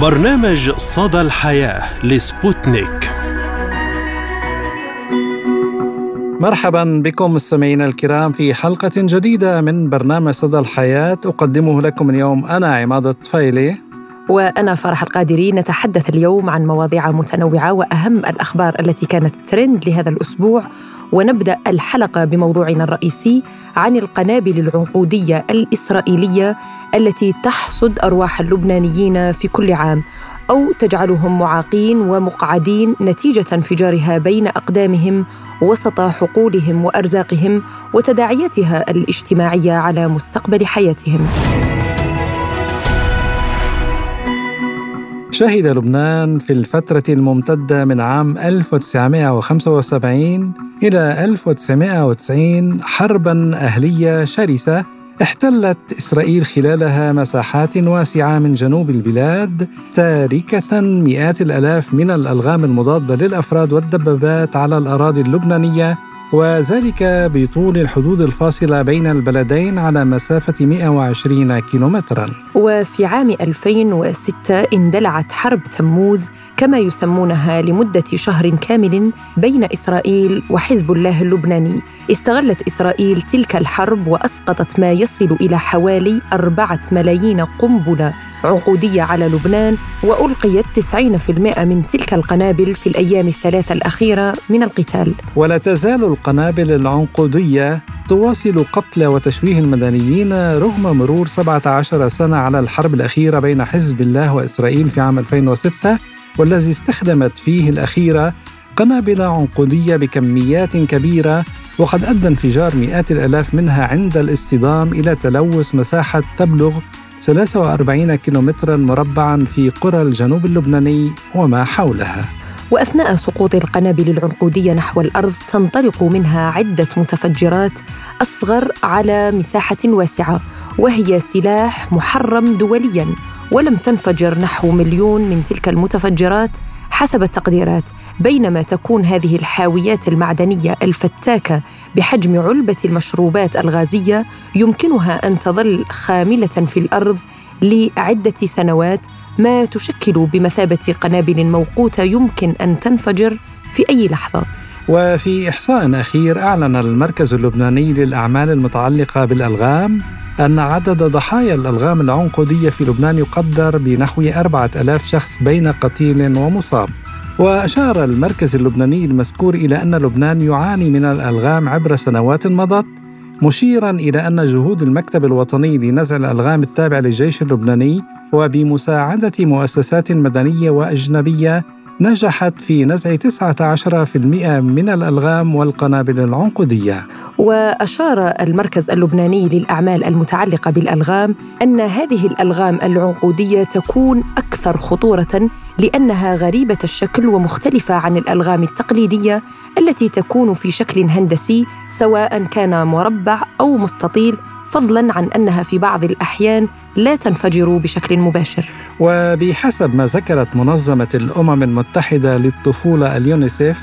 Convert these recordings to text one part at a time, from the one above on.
برنامج صدى الحياة لسبوتنيك. مرحبا بكم مستمعينا الكرام في حلقة جديدة من برنامج صدى الحياة. أقدمه لكم اليوم أنا عماد الطفيلي. وأنا فرح القادري نتحدث اليوم عن مواضيع متنوعة وأهم الأخبار التي كانت ترند لهذا الأسبوع ونبدأ الحلقة بموضوعنا الرئيسي عن القنابل العنقودية الإسرائيلية التي تحصد أرواح اللبنانيين في كل عام أو تجعلهم معاقين ومقعدين نتيجة انفجارها بين أقدامهم وسط حقولهم وأرزاقهم وتداعياتها الاجتماعية على مستقبل حياتهم. شهد لبنان في الفترة الممتدة من عام 1975 إلى 1990 حربا أهلية شرسة احتلت إسرائيل خلالها مساحات واسعة من جنوب البلاد تاركة مئات الآلاف من الألغام المضادة للأفراد والدبابات على الأراضي اللبنانية وذلك بطول الحدود الفاصلة بين البلدين على مسافة 120 كيلومترا. وفي عام 2006 اندلعت حرب تموز كما يسمونها لمدة شهر كامل بين إسرائيل وحزب الله اللبناني. استغلت إسرائيل تلك الحرب وأسقطت ما يصل إلى حوالي أربعة ملايين قنبلة عنقودية على لبنان وألقيت 90% من تلك القنابل في الأيام الثلاثة الأخيرة من القتال. ولا تزال القنابل العنقودية تواصل قتل وتشويه المدنيين رغم مرور 17 سنة على الحرب الأخيرة بين حزب الله وإسرائيل في عام 2006 والذي استخدمت فيه الأخيرة قنابل عنقودية بكميات كبيرة وقد أدى انفجار مئات الآلاف منها عند الاصطدام إلى تلوث مساحة تبلغ 43 كيلومترا مربعا في قرى الجنوب اللبناني وما حولها. وأثناء سقوط القنابل العنقودية نحو الأرض تنطلق منها عدة متفجرات أصغر على مساحة واسعة وهي سلاح محرم دوليا ولم تنفجر نحو مليون من تلك المتفجرات حسب التقديرات بينما تكون هذه الحاويات المعدنية الفتاكة بحجم علبة المشروبات الغازية يمكنها أن تظل خاملة في الأرض لعدة سنوات ما تشكل بمثابة قنابل موقوتة يمكن أن تنفجر في أي لحظة. وفي إحصاء أخير أعلن المركز اللبناني للأعمال المتعلقة بالألغام أن عدد ضحايا الألغام العنقودية في لبنان يقدر بنحو أربعة ألاف شخص بين قتيل ومصاب. وأشار المركز اللبناني المذكور إلى أن لبنان يعاني من الألغام عبر سنوات مضت مشيرا إلى أن جهود المكتب الوطني لنزع الألغام التابع للجيش اللبناني وبمساعدة مؤسسات مدنية وأجنبية نجحت في نزع 19% من الألغام والقنابل العنقودية. وأشار المركز اللبناني للأعمال المتعلقة بالألغام أن هذه الألغام العنقودية تكون أكثر خطورة لأنها غريبة الشكل ومختلفة عن الألغام التقليدية التي تكون في شكل هندسي سواء كان مربع أو مستطيل فضلا عن أنها في بعض الأحيان لا تنفجر بشكل مباشر. وبحسب ما ذكرت منظمة الأمم المتحدة للطفولة اليونيسيف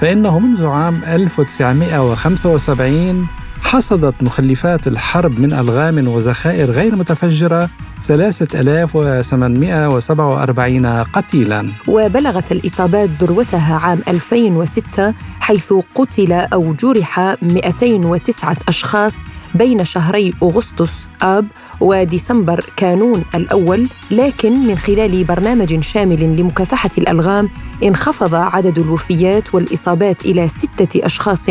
فإنه منذ عام 1975 حصدت مخلفات الحرب من ألغام وذخائر غير متفجرة 3847 قتيلا وبلغت الإصابات ذروتها عام 2006 حيث قتل أو جرح 209 أشخاص بين شهري أغسطس آب وديسمبر كانون الأول لكن من خلال برنامج شامل لمكافحة الألغام انخفض عدد الوفيات والإصابات إلى ستة أشخاص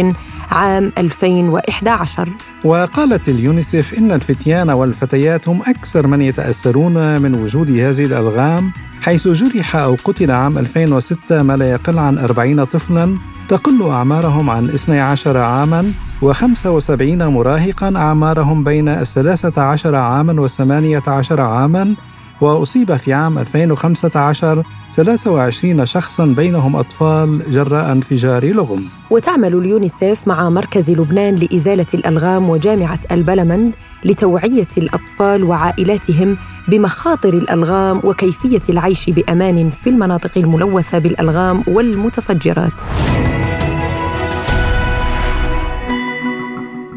عام 2011 وقالت اليونيسف إن الفتيان والفتيات هم أكثر من يتأثرون من وجود هذه الألغام حيث جرح أو قتل عام 2006 ما لا يقل عن 40 طفلاً تقل أعمارهم عن 12 عاماً و75 مراهقاً أعمارهم بين 13 عاماً و 18 عاماً وأصيب في عام 2015 23 شخصا بينهم أطفال جراء انفجار لغم وتعمل اليونيسيف مع مركز لبنان لإزالة الألغام وجامعة البلمند لتوعية الأطفال وعائلاتهم بمخاطر الألغام وكيفية العيش بأمان في المناطق الملوثة بالألغام والمتفجرات.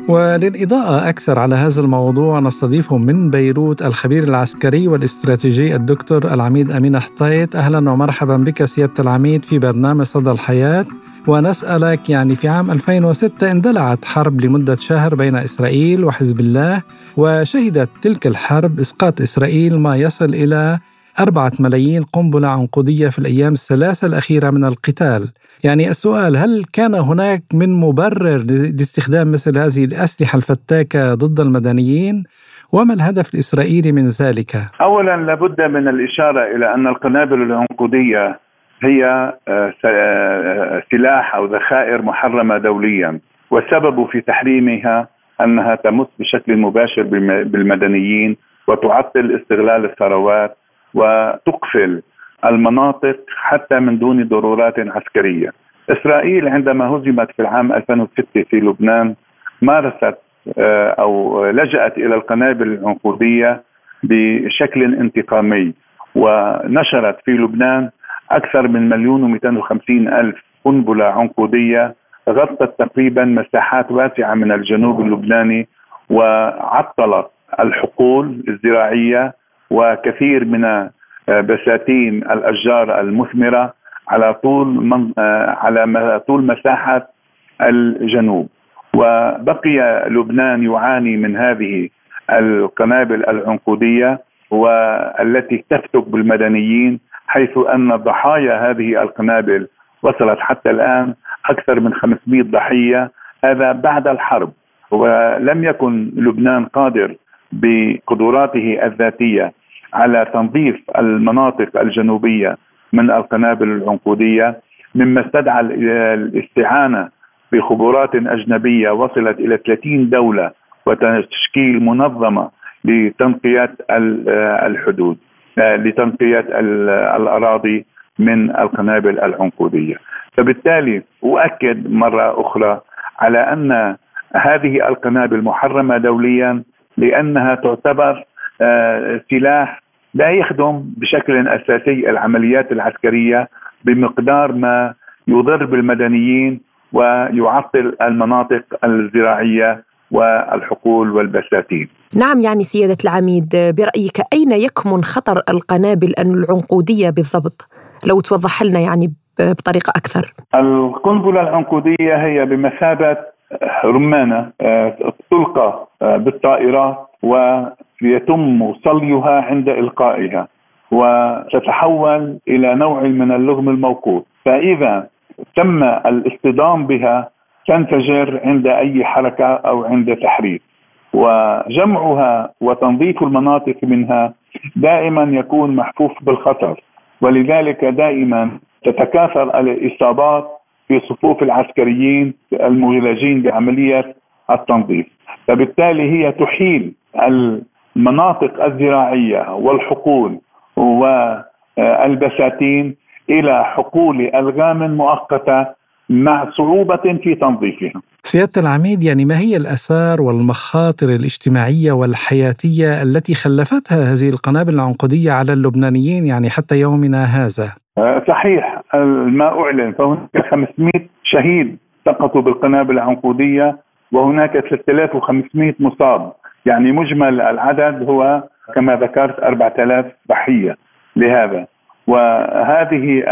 وللإضاءة أكثر على هذا الموضوع نستضيف من بيروت الخبير العسكري والاستراتيجي الدكتور العميد أمين حطيت. أهلا ومرحبا بك سيادة العميد في برنامج صدى الحياة. ونسألك يعني في عام 2006 اندلعت حرب لمدة شهر بين إسرائيل وحزب الله وشهدت تلك الحرب إسقاط إسرائيل ما يصل إلى أربعة ملايين قنبلة عنقودية في الأيام الثلاثة الأخيرة من القتال يعني السؤال هل كان هناك من مبرر لاستخدام مثل هذه الأسلحة الفتاكة ضد المدنيين؟ وما الهدف الإسرائيلي من ذلك؟ أولا لابد من الإشارة إلى أن القنابل العنقودية هي آه، آه، سلاح أو ذخائر محرمة دوليا والسبب في تحريمها أنها تمس بشكل مباشر بالمدنيين وتعطل استغلال الثروات وتقفل المناطق حتى من دون ضرورات عسكرية. إسرائيل عندما هزمت في العام 2006 في لبنان مارست آه، أو لجأت إلى القنابل العنقودية بشكل انتقامي ونشرت في لبنان أكثر من مليون و250 ألف قنبلة عنقودية غطت تقريبا مساحات واسعة من الجنوب اللبناني وعطلت الحقول الزراعية وكثير من بساتين الأشجار المثمرة على طول من على طول مساحة الجنوب. وبقي لبنان يعاني من هذه القنابل العنقودية والتي تفتك بالمدنيين حيث أن ضحايا هذه القنابل وصلت حتى الآن أكثر من 500 ضحية. هذا بعد الحرب ولم يكن لبنان قادر بقدراته الذاتية على تنظيف المناطق الجنوبية من القنابل العنقودية مما استدعى الاستعانة بخبرات أجنبية وصلت إلى 30 دولة وتشكيل منظمة لتنقية الحدود لتنقية الأراضي من القنابل العنقودية. فبالتالي أؤكد مرة أخرى على أن هذه القنابل محرمة دوليا لأنها تعتبر آه، سلاح لا يخدم بشكل أساسي العمليات العسكرية بمقدار ما يضر بالمدنيين ويعطل المناطق الزراعية والحقول والبساتين. نعم يعني سيادة العميد برأيك أين يكمن خطر القنابل العنقودية بالضبط؟ لو توضح لنا يعني بطريقة أكثر. القنبلة العنقودية هي بمثابة رمانة آه، تلقى آه، بالطائرات ويتم صليها عند إلقائها وتتحول إلى نوع من اللغم الموقوت. فإذا تم الاصطدام بها تنفجر عند أي حركة أو عند تحريك. وجمعها وتنظيف المناطق منها دائما يكون محفوف بالخطر ولذلك دائما تتكاثر الإصابات في صفوف العسكريين المولجين بعملية التنظيف. فبالتالي هي تحيل المناطق الزراعية والحقول والبساتين إلى حقول ألغام مؤقتة مع صعوبة في تنظيفها. سيادة العميد يعني ما هي الآثار والمخاطر الاجتماعية والحياتية التي خلفتها هذه القنابل العنقودية على اللبنانيين يعني حتى يومنا هذا؟ آه، صحيح ما أعلن فهناك 500 شهيد سقطوا بالقنابل العنقودية وهناك 3500 مصاب يعني مجمل العدد هو كما ذكرت 4000 ضحية لهذا. وهذه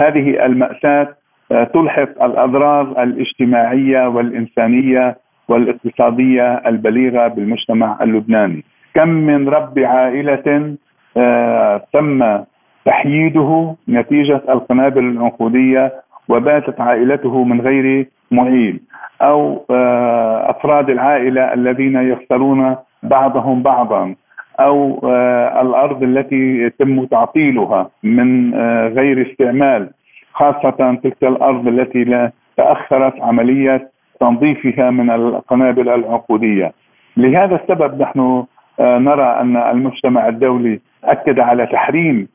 هذه المأساة آه، تلحق الأضرار الاجتماعية والإنسانية والاقتصادية البليغة بالمجتمع اللبناني. كم من رب عائلة آه، تم تحييده نتيجة القنابل العنقودية وباتت عائلته من غير معين. أو آه، أفراد العائلة الذين يخسرون بعضهم بعضا أو آه، الأرض التي يتم تعطيلها من آه، غير استعمال خاصة تلك الأرض التي لا تأخرت عملية تنظيفها من القنابل العنقوديه. لهذا السبب نحن نرى أن المجتمع الدولي أكد على تحريم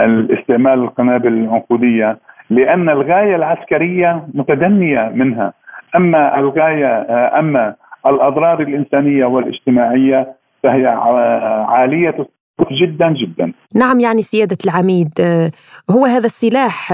الاستعمال القنابل العنقوديه لأن الغاية العسكرية متدنية منها أما الغاية أما الأضرار الإنسانية والاجتماعية فهي عالية جدا جدا نعم يعني سيادة العميد هو هذا السلاح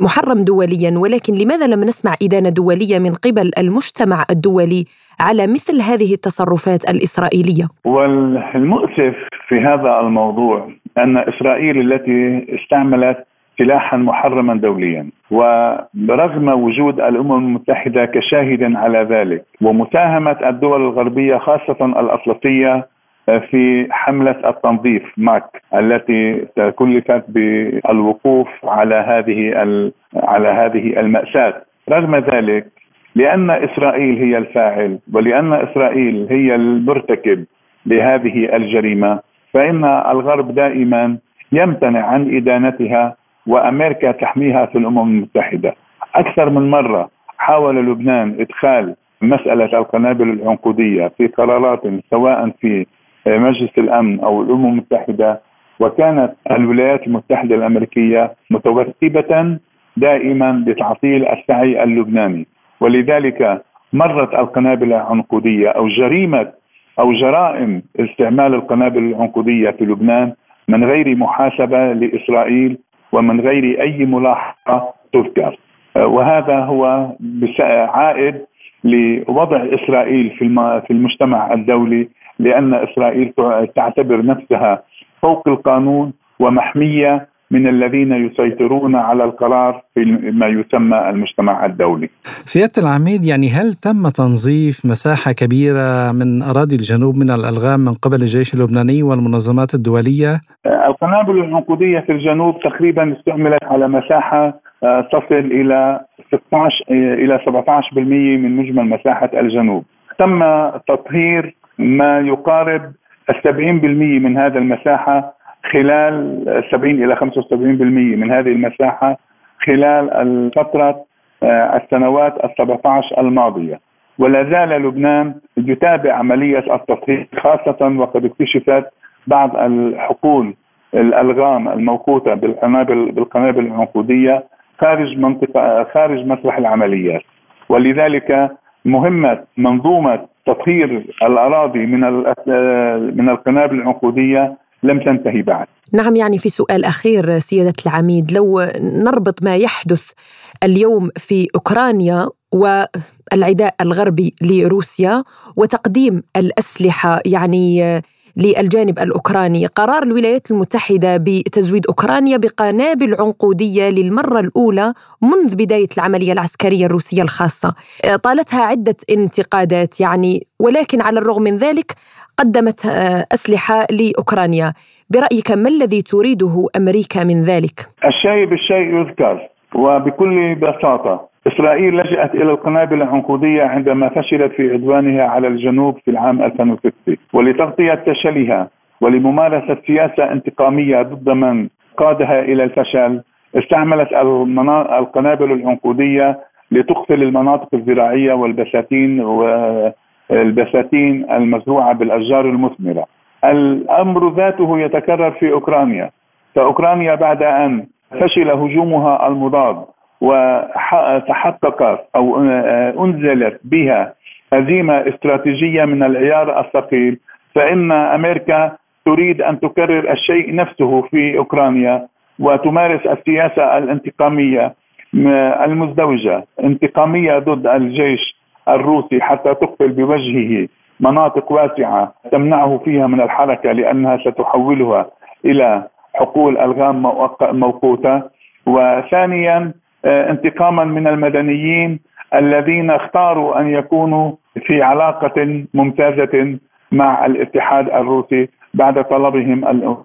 محرم دوليا ولكن لماذا لم نسمع إدانة دولية من قبل المجتمع الدولي على مثل هذه التصرفات الإسرائيلية؟ والمؤسف في هذا الموضوع أن إسرائيل التي استعملت سلاحا محرما دوليا. ورغم وجود الأمم المتحدة كشاهد على ذلك ومساهمة الدول الغربية خاصة الأطلسية في حملة التنظيف ماك التي كلفت بالوقوف على هذه على هذه المأساة. رغم ذلك لأن إسرائيل هي الفاعل ولأن إسرائيل هي المرتكب لهذه الجريمة فإن الغرب دائما يمتنع عن إدانتها وأمريكا تحميها في الأمم المتحدة. أكثر من مرة حاول لبنان إدخال مسألة القنابل العنقودية في قرارات سواء في مجلس الأمن أو الأمم المتحدة وكانت الولايات المتحدة الأمريكية متوثبه دائما لتعطيل السعي اللبناني. ولذلك مرت القنابل العنقودية أو جريمة أو جرائم استعمال القنابل العنقودية في لبنان من غير محاسبة لإسرائيل ومن غير أي ملاحظة تذكر. وهذا هو عائد لوضع إسرائيل في في المجتمع الدولي لأن إسرائيل تعتبر نفسها فوق القانون ومحمية من الذين يسيطرون على القرار في ما يسمى المجتمع الدولي. سيادة العميد يعني هل تم تنظيف مساحة كبيرة من أراضي الجنوب من الألغام من قبل الجيش اللبناني والمنظمات الدولية؟ القنابل العنقودية في الجنوب تقريبا استعملت على مساحة آه، تصل إلى 16 إلى 17% من مجمل مساحة الجنوب. تم تطهير ما يقارب 70% من هذا المساحة خلال 70 إلى 75% من هذه المساحة خلال الفترة آه، السنوات ال 17 الماضية. ولا زال لبنان يتابع عملية التطهير خاصة وقد اكتشفت بعض الحقول الألغام الموقوتة بالقنابل بالقنابل العنقودية خارج منطقة خارج مسرح العمليات. ولذلك مهمة منظومة تطهير الأراضي من آه، من القنابل العنقودية لم تنتهي بعد. نعم يعني في سؤال أخير سيادة العميد لو نربط ما يحدث اليوم في أوكرانيا والعداء الغربي لروسيا وتقديم الأسلحة يعني للجانب الأوكراني، قرار الولايات المتحدة بتزويد أوكرانيا بقنابل عنقودية للمرة الأولى منذ بداية العملية العسكرية الروسية الخاصة، طالتها عدة انتقادات يعني ولكن على الرغم من ذلك قدمت آه، أسلحة لأوكرانيا برأيك ما الذي تريده أمريكا من ذلك؟ الشيء بالشيء يذكر وبكل بساطة إسرائيل لجأت إلى القنابل العنقودية عندما فشلت في عدوانها على الجنوب في العام 2006 ولتغطية فشلها ولممارسة سياسة انتقامية ضد من قادها إلى الفشل استعملت القنابل العنقودية لتقتل المناطق الزراعية والبساتين و البساتين المزروعة بالأشجار المثمرة. الأمر ذاته يتكرر في أوكرانيا فأوكرانيا بعد أن فشل هجومها المضاد وتحقق أو أنزلت بها هزيمة استراتيجية من العيار الثقيل فإن أمريكا تريد أن تكرر الشيء نفسه في أوكرانيا وتمارس السياسة الانتقامية المزدوجة انتقامية ضد الجيش الروسي حتى تقفل بوجهه. مناطق واسعة تمنعه فيها من الحركة لأنها ستحولها إلى حقول ألغام موقوتة. وثانيا آه، انتقاما من المدنيين الذين اختاروا أن يكونوا في علاقة ممتازة مع الاتحاد الروسي بعد طلبهم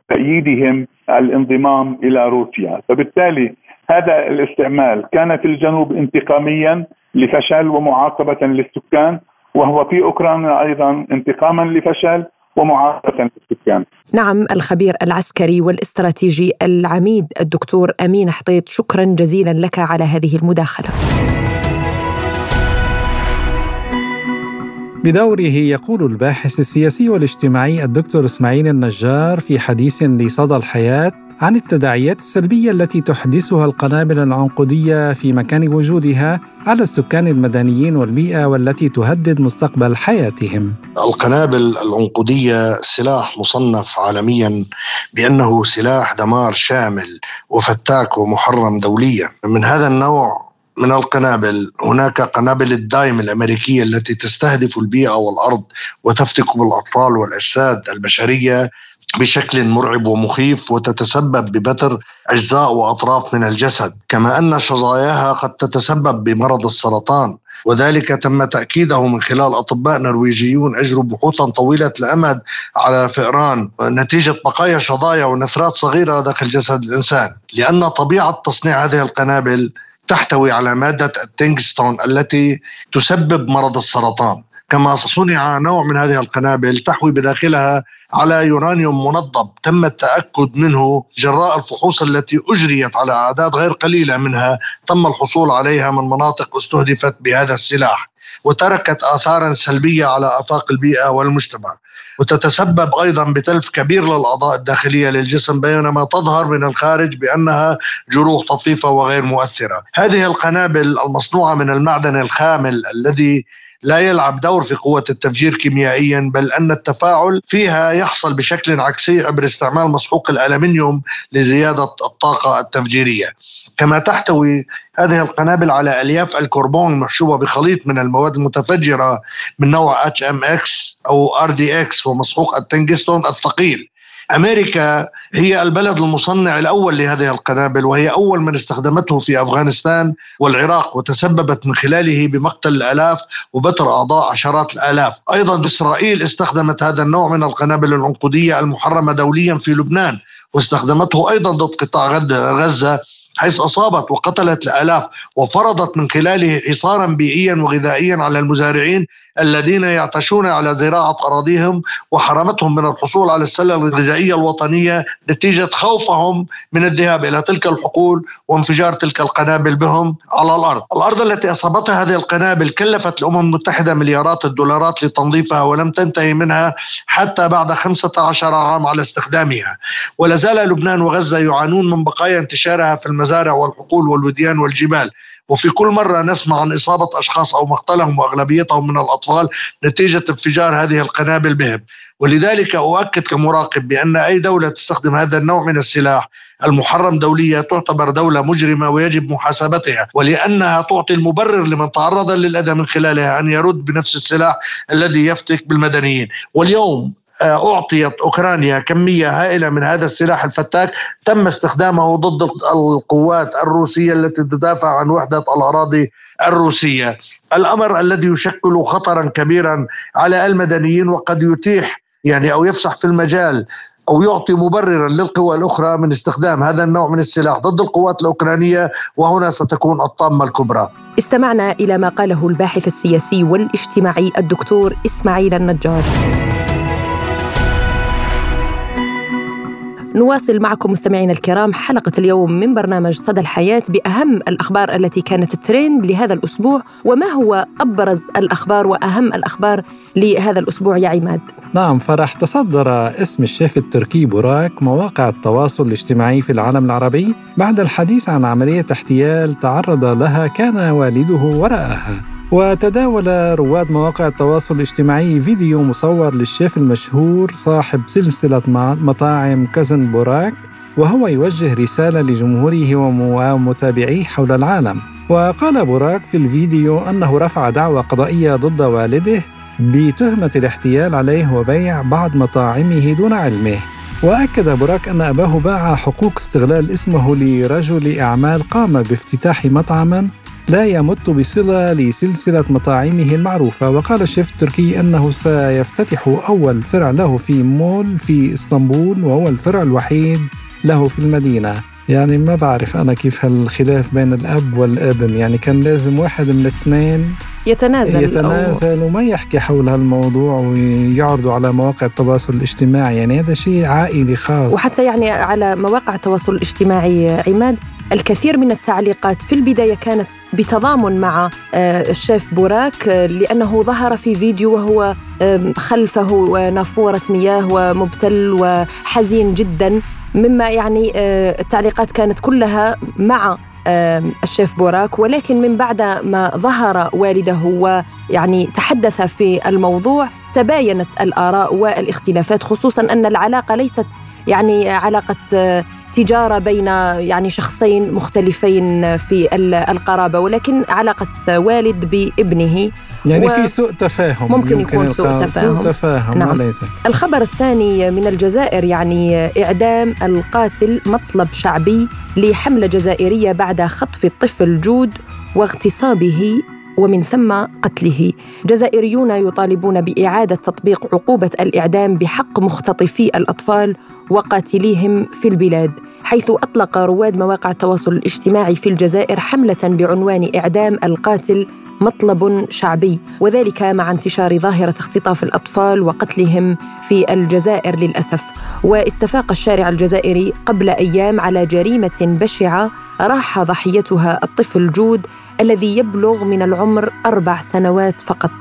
تأييدهم الانضمام إلى روسيا، فبالتالي هذا الاستعمال كان في الجنوب انتقاميا لفشل ومعاقبة للسكان وهو في أوكرانيا أيضا انتقاما لفشل ومعاقبة للسكان. نعم الخبير العسكري والاستراتيجي العميد الدكتور أمين حطيط شكرا جزيلا لك على هذه المداخلة. بدوره يقول الباحث السياسي والاجتماعي الدكتور إسماعيل النجار في حديث لصدى الحياة عن التداعيات السلبية التي تحدثها القنابل العنقودية في مكان وجودها على السكان المدنيين والبيئة والتي تهدد مستقبل حياتهم. القنابل العنقودية سلاح مصنف عالميا بأنه سلاح دمار شامل وفتاك ومحرم دوليا. من هذا النوع من القنابل هناك قنابل الدايم الأمريكية التي تستهدف البيئة والأرض وتفتك بالأطفال والأجساد البشرية بشكل مرعب ومخيف وتتسبب ببتر أجزاء وأطراف من الجسد، كما أن شظاياها قد تتسبب بمرض السرطان، وذلك تم تأكيده من خلال أطباء نرويجيون أجروا بحوثا طويلة الأمد على فئران نتيجة بقايا شظايا ونثرات صغيرة داخل جسد الإنسان، لأن طبيعة تصنيع هذه القنابل تحتوي على مادة التنجستون التي تسبب مرض السرطان. كما صنع نوع من هذه القنابل تحوي بداخلها على يورانيوم منظم تم التأكد منه جراء الفحوص التي أجريت على أعداد غير قليلة منها تم الحصول عليها من مناطق استهدفت بهذا السلاح وتركت اثارا سلبية على آفاق البيئة والمجتمع وتتسبب أيضا بتلف كبير للأعضاء الداخلية للجسم بينما تظهر من الخارج بأنها جروح طفيفة وغير مؤثرة. هذه القنابل المصنوعة من المعدن الخامل الذي لا يلعب دور في قوة التفجير كيميائيا بل أن التفاعل فيها يحصل بشكل عكسي عبر استعمال مسحوق الألمنيوم لزيادة الطاقة التفجيرية. كما تحتوي هذه القنابل على ألياف الكربون محشوبه بخليط من المواد المتفجرة من نوع RDX ومسحوق التنجستون الثقيل. أمريكا هي البلد المصنع الأول لهذه القنابل وهي أول من استخدمته في أفغانستان والعراق وتسببت من خلاله بمقتل الآلاف وبتر أعضاء عشرات الآلاف، أيضا إسرائيل استخدمت هذا النوع من القنابل العنقودية المحرمة دوليا في لبنان واستخدمته أيضا ضد قطاع غزة حيث أصابت وقتلت الآلاف وفرضت من خلاله حصارا بيئيا وغذائيا على المزارعين الذين يعتشون على زراعة أراضيهم وحرمتهم من الحصول على السلة الغذائية الوطنية نتيجة خوفهم من الذهاب إلى تلك الحقول وانفجار تلك القنابل بهم على الأرض. الأرض التي أصابتها هذه القنابل كلفت الأمم المتحدة مليارات الدولارات لتنظيفها ولم تنتهي منها حتى بعد 15 عام على استخدامها. ولا زال لبنان وغزة يعانون من بقايا انتشارها في المزارع والحقول والوديان والجبال. وفي كل مرة نسمع عن إصابة أشخاص أو مقتلهم وأغلبيتهم من الأطفال نتيجة انفجار هذه القنابل بهم. ولذلك أؤكد كمراقب بأن أي دولة تستخدم هذا النوع من السلاح المحرم دوليا تعتبر دولة مجرمة ويجب محاسبتها ولأنها تعطي المبرر لمن تعرض للأذى من خلالها أن يرد بنفس السلاح الذي يفتك بالمدنيين. واليوم أعطيت أوكرانيا كمية هائلة من هذا السلاح الفتاك تم استخدامه ضد القوات الروسية التي تدافع عن وحدة الأراضي الروسية. الأمر الذي يشكل خطرا كبيرا على المدنيين وقد يتيح يعني أو يفسح في المجال أو يعطي مبررا للقوى الأخرى من استخدام هذا النوع من السلاح ضد القوات الأوكرانية وهنا ستكون الطامة الكبرى. استمعنا إلى ما قاله الباحث السياسي والإجتماعي الدكتور إسماعيل النجار. نواصل معكم مستمعينا الكرام حلقة اليوم من برنامج صدى الحياة بأهم الأخبار التي كانت ترند لهذا الأسبوع وما هو أبرز الأخبار وأهم الأخبار لهذا الأسبوع يا عماد؟ نعم فرح تصدر اسم الشيف التركي بوراك مواقع التواصل الاجتماعي في العالم العربي بعد الحديث عن عملية احتيال تعرض لها كان والده وراءها. وتداول رواد مواقع التواصل الاجتماعي فيديو مصور للشيف المشهور صاحب سلسلة مطاعم كازن بوراك وهو يوجه رسالة لجمهوره ومتابعيه حول العالم. وقال بوراك في الفيديو أنه رفع دعوى قضائية ضد والده بتهمة الاحتيال عليه وبيع بعض مطاعمه دون علمه. وأكد بوراك أن أباه باع حقوق استغلال اسمه لرجل أعمال قام بافتتاح مطعما لا يمت بصلة لسلسلة مطاعمه المعروفة. وقال الشيف التركي أنه سيفتتح أول فرع له في مول في إسطنبول وهو الفرع الوحيد له في المدينة. يعني ما بعرف أنا كيف هالخلاف بين الأب والابن يعني كان لازم واحد من الاثنين يتنازل يتنازل وما يحكي حول هالموضوع ويعرضوا على مواقع التواصل الاجتماعي. يعني هذا شيء عائلي خاص. وحتى يعني على مواقع التواصل الاجتماعي عماد الكثير من التعليقات في البداية كانت بتضامن مع آه، الشيف بوراك آه، لأنه ظهر في فيديو وهو خلفه نافورة مياه ومبتل وحزين جدا. مما يعني التعليقات كانت كلها مع الشيف بوراك. ولكن من بعد ما ظهر والده ويعني تحدث في الموضوع تباينت الآراء والاختلافات خصوصا أن العلاقة ليست يعني علاقة تجارة بين يعني شخصين مختلفين في القرابة ولكن علاقة والد بابنه يعني و... في سوء تفاهم ممكن يكون سوء تفاهم سوء تفاهم نعم. وليس. الخبر الثاني من الجزائر يعني إعدام القاتل مطلب شعبي لحملة جزائرية بعد خطف الطفل جود واغتصابه ومن ثم قتله. جزائريون يطالبون بإعادة تطبيق عقوبة الإعدام بحق مختطفي الأطفال وقاتليهم في البلاد حيث أطلق رواد مواقع التواصل الاجتماعي في الجزائر حملة بعنوان إعدام القاتل مطلب شعبي وذلك مع انتشار ظاهرة اختطاف الأطفال وقتلهم في الجزائر للأسف. واستفاق الشارع الجزائري قبل أيام على جريمة بشعة راح ضحيتها الطفل جود الذي يبلغ من العمر أربع سنوات فقط.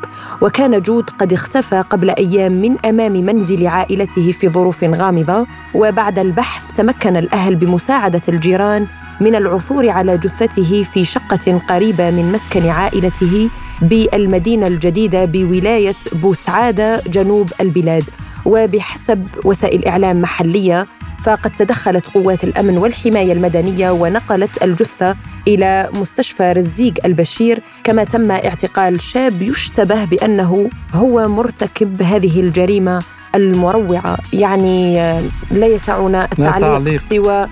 وكان جود قد اختفى قبل أيام من أمام منزل عائلته في ظروف غامضة. وبعد البحث تمكن الأهل بمساعدة الجيران من العثور على جثته في شقة قريبة من مسكن عائلته بالمدينة الجديدة بولاية بوسعادة جنوب البلاد. وبحسب وسائل إعلام محلية فقد تدخلت قوات الأمن والحماية المدنية ونقلت الجثة إلى مستشفى رزيق البشير. كما تم اعتقال شاب يشتبه بأنه هو مرتكب هذه الجريمة المروعة. يعني لا يسعنا التعليق سوى آه،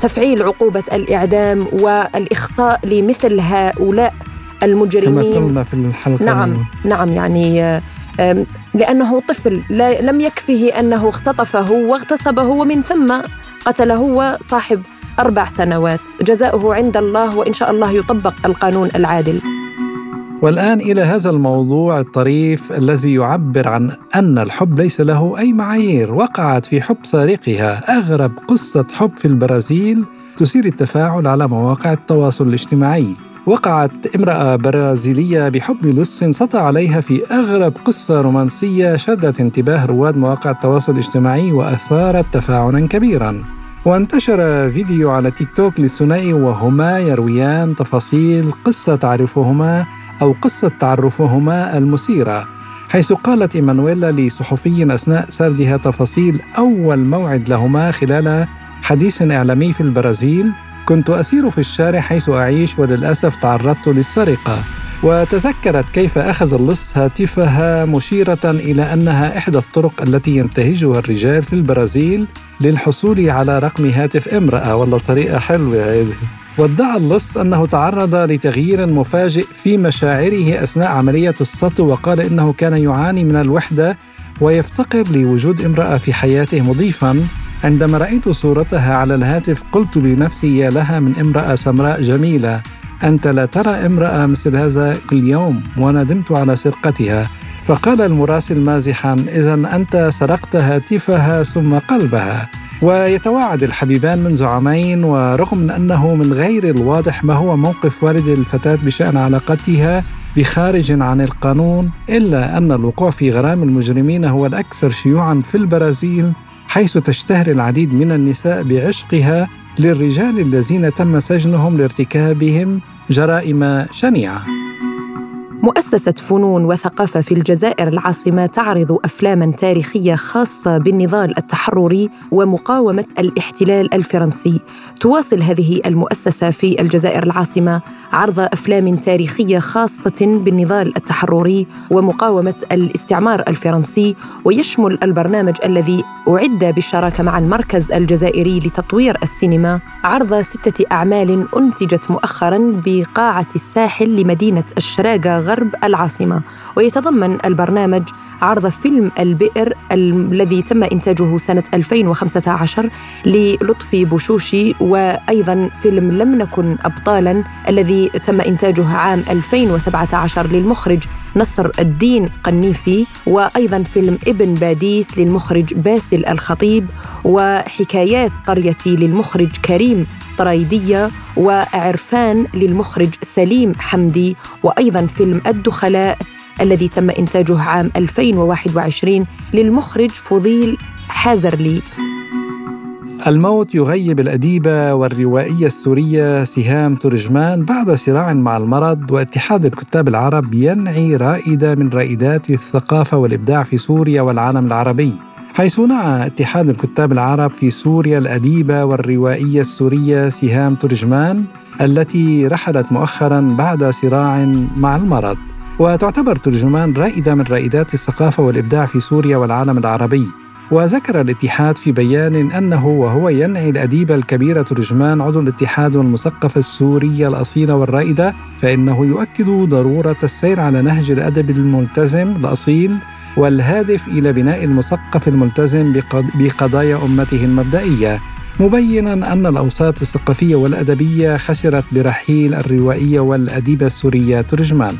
تفعيل عقوبة الإعدام والإخصاء لمثل هؤلاء المجرمين. كما قلنا في الحلقة نعم نعم يعني آه، لأنه طفل لم يكفه أنه اختطفه واغتصبه ومن ثم قتله وصاحب أربع سنوات. جزاؤه عند الله وإن شاء الله يطبق القانون العادل. والآن إلى هذا الموضوع الطريف الذي يعبر عن أن الحب ليس له أي معايير وقعت في حب سارقها. أغرب قصة حب في البرازيل تثير التفاعل على مواقع التواصل الاجتماعي. وقعت امرأة برازيلية بحب لص سطع عليها في أغرب قصة رومانسية شدت انتباه رواد مواقع التواصل الاجتماعي وأثارت تفاعلا كبيرا. وانتشر فيديو على تيك توك للثنائي وهما يرويان تفاصيل قصة تعرفهما أو قصة تعرفهما المثيرة حيث قالت إيمانويلا لصحفي أثناء سردها تفاصيل أول موعد لهما خلال حديث إعلامي في البرازيل. كنت أسير في الشارع حيث أعيش وللأسف تعرضت للسرقة. وتذكرت كيف أخذ اللص هاتفها مشيرة إلى أنها إحدى الطرق التي ينتهجها الرجال في البرازيل للحصول على رقم هاتف امرأة. والله طريقة حلوة هذه. وادعى اللص أنه تعرض لتغيير مفاجئ في مشاعره أثناء عملية السطو وقال إنه كان يعاني من الوحدة ويفتقر لوجود امرأة في حياته مضيفا. عندما رأيت صورتها على الهاتف قلت لنفسي يا لها من امرأة سمراء جميلة أنت لا ترى امرأة مثل هذا كل يوم وندمت على سرقتها فقال المراسل مازحا إذا أنت سرقت هاتفها ثم قلبها. ويتواعد الحبيبان منذ عامين ورغم من أنه من غير الواضح ما هو موقف والد الفتاة بشأن علاقتها بخارج عن القانون إلا أن الوقوع في غرام المجرمين هو الأكثر شيوعا في البرازيل حيث تشتهر العديد من النساء بعشقها للرجال الذين تم سجنهم لارتكابهم جرائم شنيعة. مؤسسة فنون وثقافة في الجزائر العاصمة تعرض أفلاما تاريخية خاصة بالنضال التحرري ومقاومة الاحتلال الفرنسي. تواصل هذه المؤسسة في الجزائر العاصمة عرض أفلام تاريخية خاصة بالنضال التحرري ومقاومة الاستعمار الفرنسي ويشمل البرنامج الذي أعد بالشراكة مع المركز الجزائري لتطوير السينما عرض ستة أعمال أنتجت مؤخرا بقاعة الساحل لمدينة الشراقة غرب العاصمة. ويتضمن البرنامج عرض فيلم البئر الذي تم إنتاجه سنة 2015 للطفي بوشوشي وأيضا فيلم لم نكن أبطالا الذي تم إنتاجه عام 2017 للمخرج نصر الدين قنيفي وأيضا فيلم ابن باديس للمخرج باسل الخطيب وحكايات قريتي للمخرج كريم طرايدية وعرفان للمخرج سليم حمدي وأيضا فيلم الدخلاء الذي تم إنتاجه عام 2021 للمخرج فضيل حازرلي. الموت يغيب الأديبة والروائية السورية سهام ترجمان بعد صراع مع المرض واتحاد الكتاب العرب ينعي رائدة من رائدات الثقافة والإبداع في سوريا والعالم العربي. حيث نعى اتحاد الكتاب العرب في سوريا الأديبة والروائية السورية سهام ترجمان التي رحلت مؤخرا بعد صراع مع المرض. وتعتبر ترجمان رائدة من رائدات الثقافة والإبداع في سوريا والعالم العربي. وذكر الاتحاد في بيان أنه وهو ينعي الأديبة الكبيرة ترجمان عضو الاتحاد والمثقفة السورية الأصيلة والرائدة فإنه يؤكد ضرورة السير على نهج الأدب الملتزم الأصيل والهادف إلى بناء المثقف الملتزم بقضايا أمته المبدئية مبينا أن الأوساط الثقافية والأدبية خسرت برحيل الروائية والأديبة السورية ترجمان.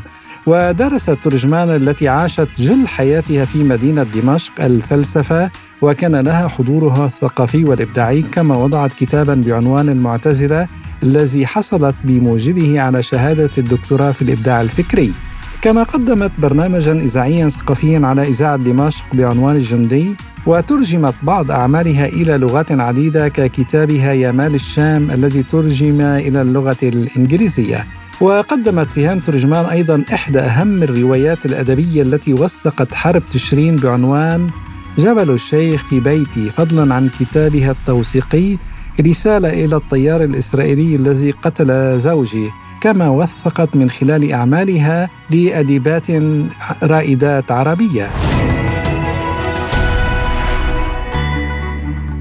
ودرست ترجمان التي عاشت جل حياتها في مدينة دمشق الفلسفة وكان لها حضورها الثقافي والإبداعي كما وضعت كتابا بعنوان المعتزلة الذي حصلت بموجبه على شهادة الدكتوراه في الإبداع الفكري. كما قدمت برنامجا إذاعيا ثقافيا على إذاعة دمشق بعنوان الجندي وترجمت بعض أعمالها إلى لغات عديدة ككتابها يا مال الشام الذي ترجم إلى اللغة الإنجليزية. وقدمت سهام ترجمان أيضا إحدى أهم الروايات الأدبية التي وثقت حرب تشرين بعنوان جبل الشيخ في بيتي فضلا عن كتابها التوثيقي رسالة إلى الطيار الإسرائيلي الذي قتل زوجي كما وثقت من خلال أعمالها لأديبات رائدات عربية.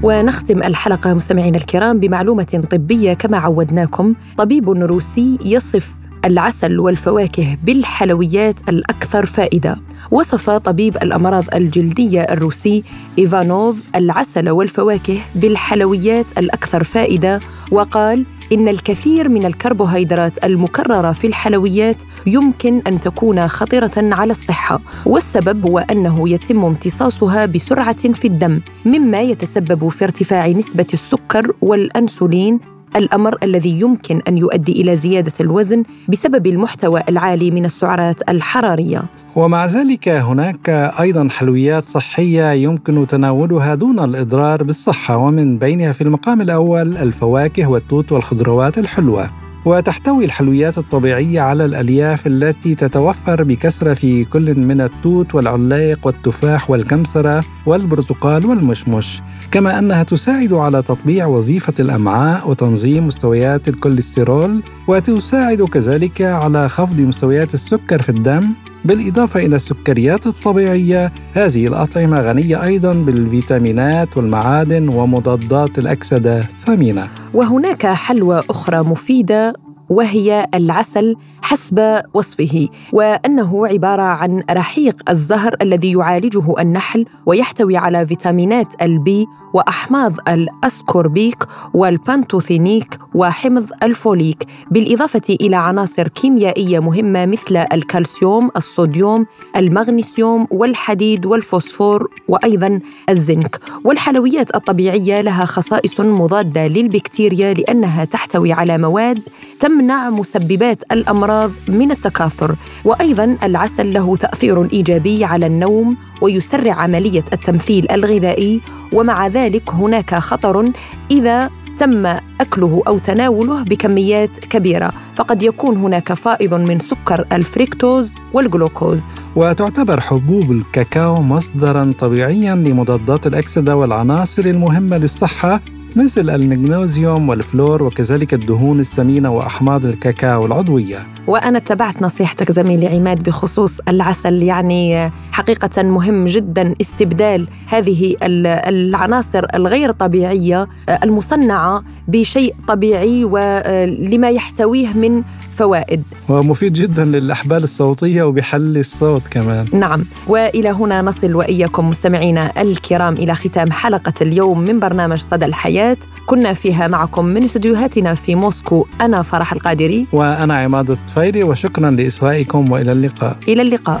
ونختم الحلقة مستمعينا الكرام بمعلومة طبية كما عودناكم. طبيب روسي يصف العسل والفواكه بالحلويات الأكثر فائدة. وصف طبيب الأمراض الجلدية الروسي إيفانوف العسل والفواكه بالحلويات الأكثر فائدة وقال إن الكثير من الكربوهيدرات المكررة في الحلويات يمكن أن تكون خطرة على الصحة والسبب هو أنه يتم امتصاصها بسرعة في الدم مما يتسبب في ارتفاع نسبة السكر والأنسولين الأمر الذي يمكن أن يؤدي إلى زيادة الوزن بسبب المحتوى العالي من السعرات الحرارية. ومع ذلك هناك أيضا حلويات صحية يمكن تناولها دون الإضرار بالصحة ومن بينها في المقام الأول الفواكه والتوت والخضروات الحلوة. وتحتوي الحلويات الطبيعية على الألياف التي تتوفر بكثرة في كل من التوت والعلاق والتفاح والكمثرة والبرتقال والمشمش كما أنها تساعد على تطبيع وظيفة الأمعاء وتنظيم مستويات الكوليسترول وتساعد كذلك على خفض مستويات السكر في الدم بالإضافة إلى السكريات الطبيعية هذه الأطعمة غنية أيضا بالفيتامينات والمعادن ومضادات الأكسدة ثمينة. وهناك حلوى أخرى مفيدة وهي العسل حسب وصفه وأنه عبارة عن رحيق الزهر الذي يعالجه النحل ويحتوي على فيتامينات ال B وأحماض الأسكوربيك والبانتوثينيك وحمض الفوليك بالإضافة إلى عناصر كيميائية مهمة مثل الكالسيوم الصوديوم المغنيسيوم والحديد والفوسفور وأيضا الزنك. والحلويات الطبيعية لها خصائص مضادة للبكتيريا لأنها تحتوي على مواد تمنع مسببات الأمراض من التكاثر وأيضا العسل له تأثير إيجابي على النوم ويسرع عملية التمثيل الغذائي ومع ذلك هناك خطر إذا تم أكله أو تناوله بكميات كبيرة. فقد يكون هناك فائض من سكر الفريكتوز والجلوكوز. وتعتبر حبوب الكاكاو مصدرا طبيعيا لمضادات الأكسدة والعناصر المهمة للصحة. مثل المغنيسيوم والفلور وكذلك الدهون الثمينة وأحماض الكاكاو العضوية. وأنا اتبعت نصيحتك زميلي عماد بخصوص العسل يعني حقيقة مهم جدا استبدال هذه العناصر الغير طبيعية المصنعة بشيء طبيعي ولما يحتويه من فوائد. ومفيد جدا للأحبال الصوتية وبحل الصوت كمان. نعم. وإلى هنا نصل وإياكم مستمعينا الكرام إلى ختام حلقة اليوم من برنامج صدى الحياة. كنا فيها معكم من استديوهاتنا في موسكو أنا فرح القادري. وأنا عماد الطفيلي وشكرا لإصغائكم وإلى اللقاء. إلى اللقاء.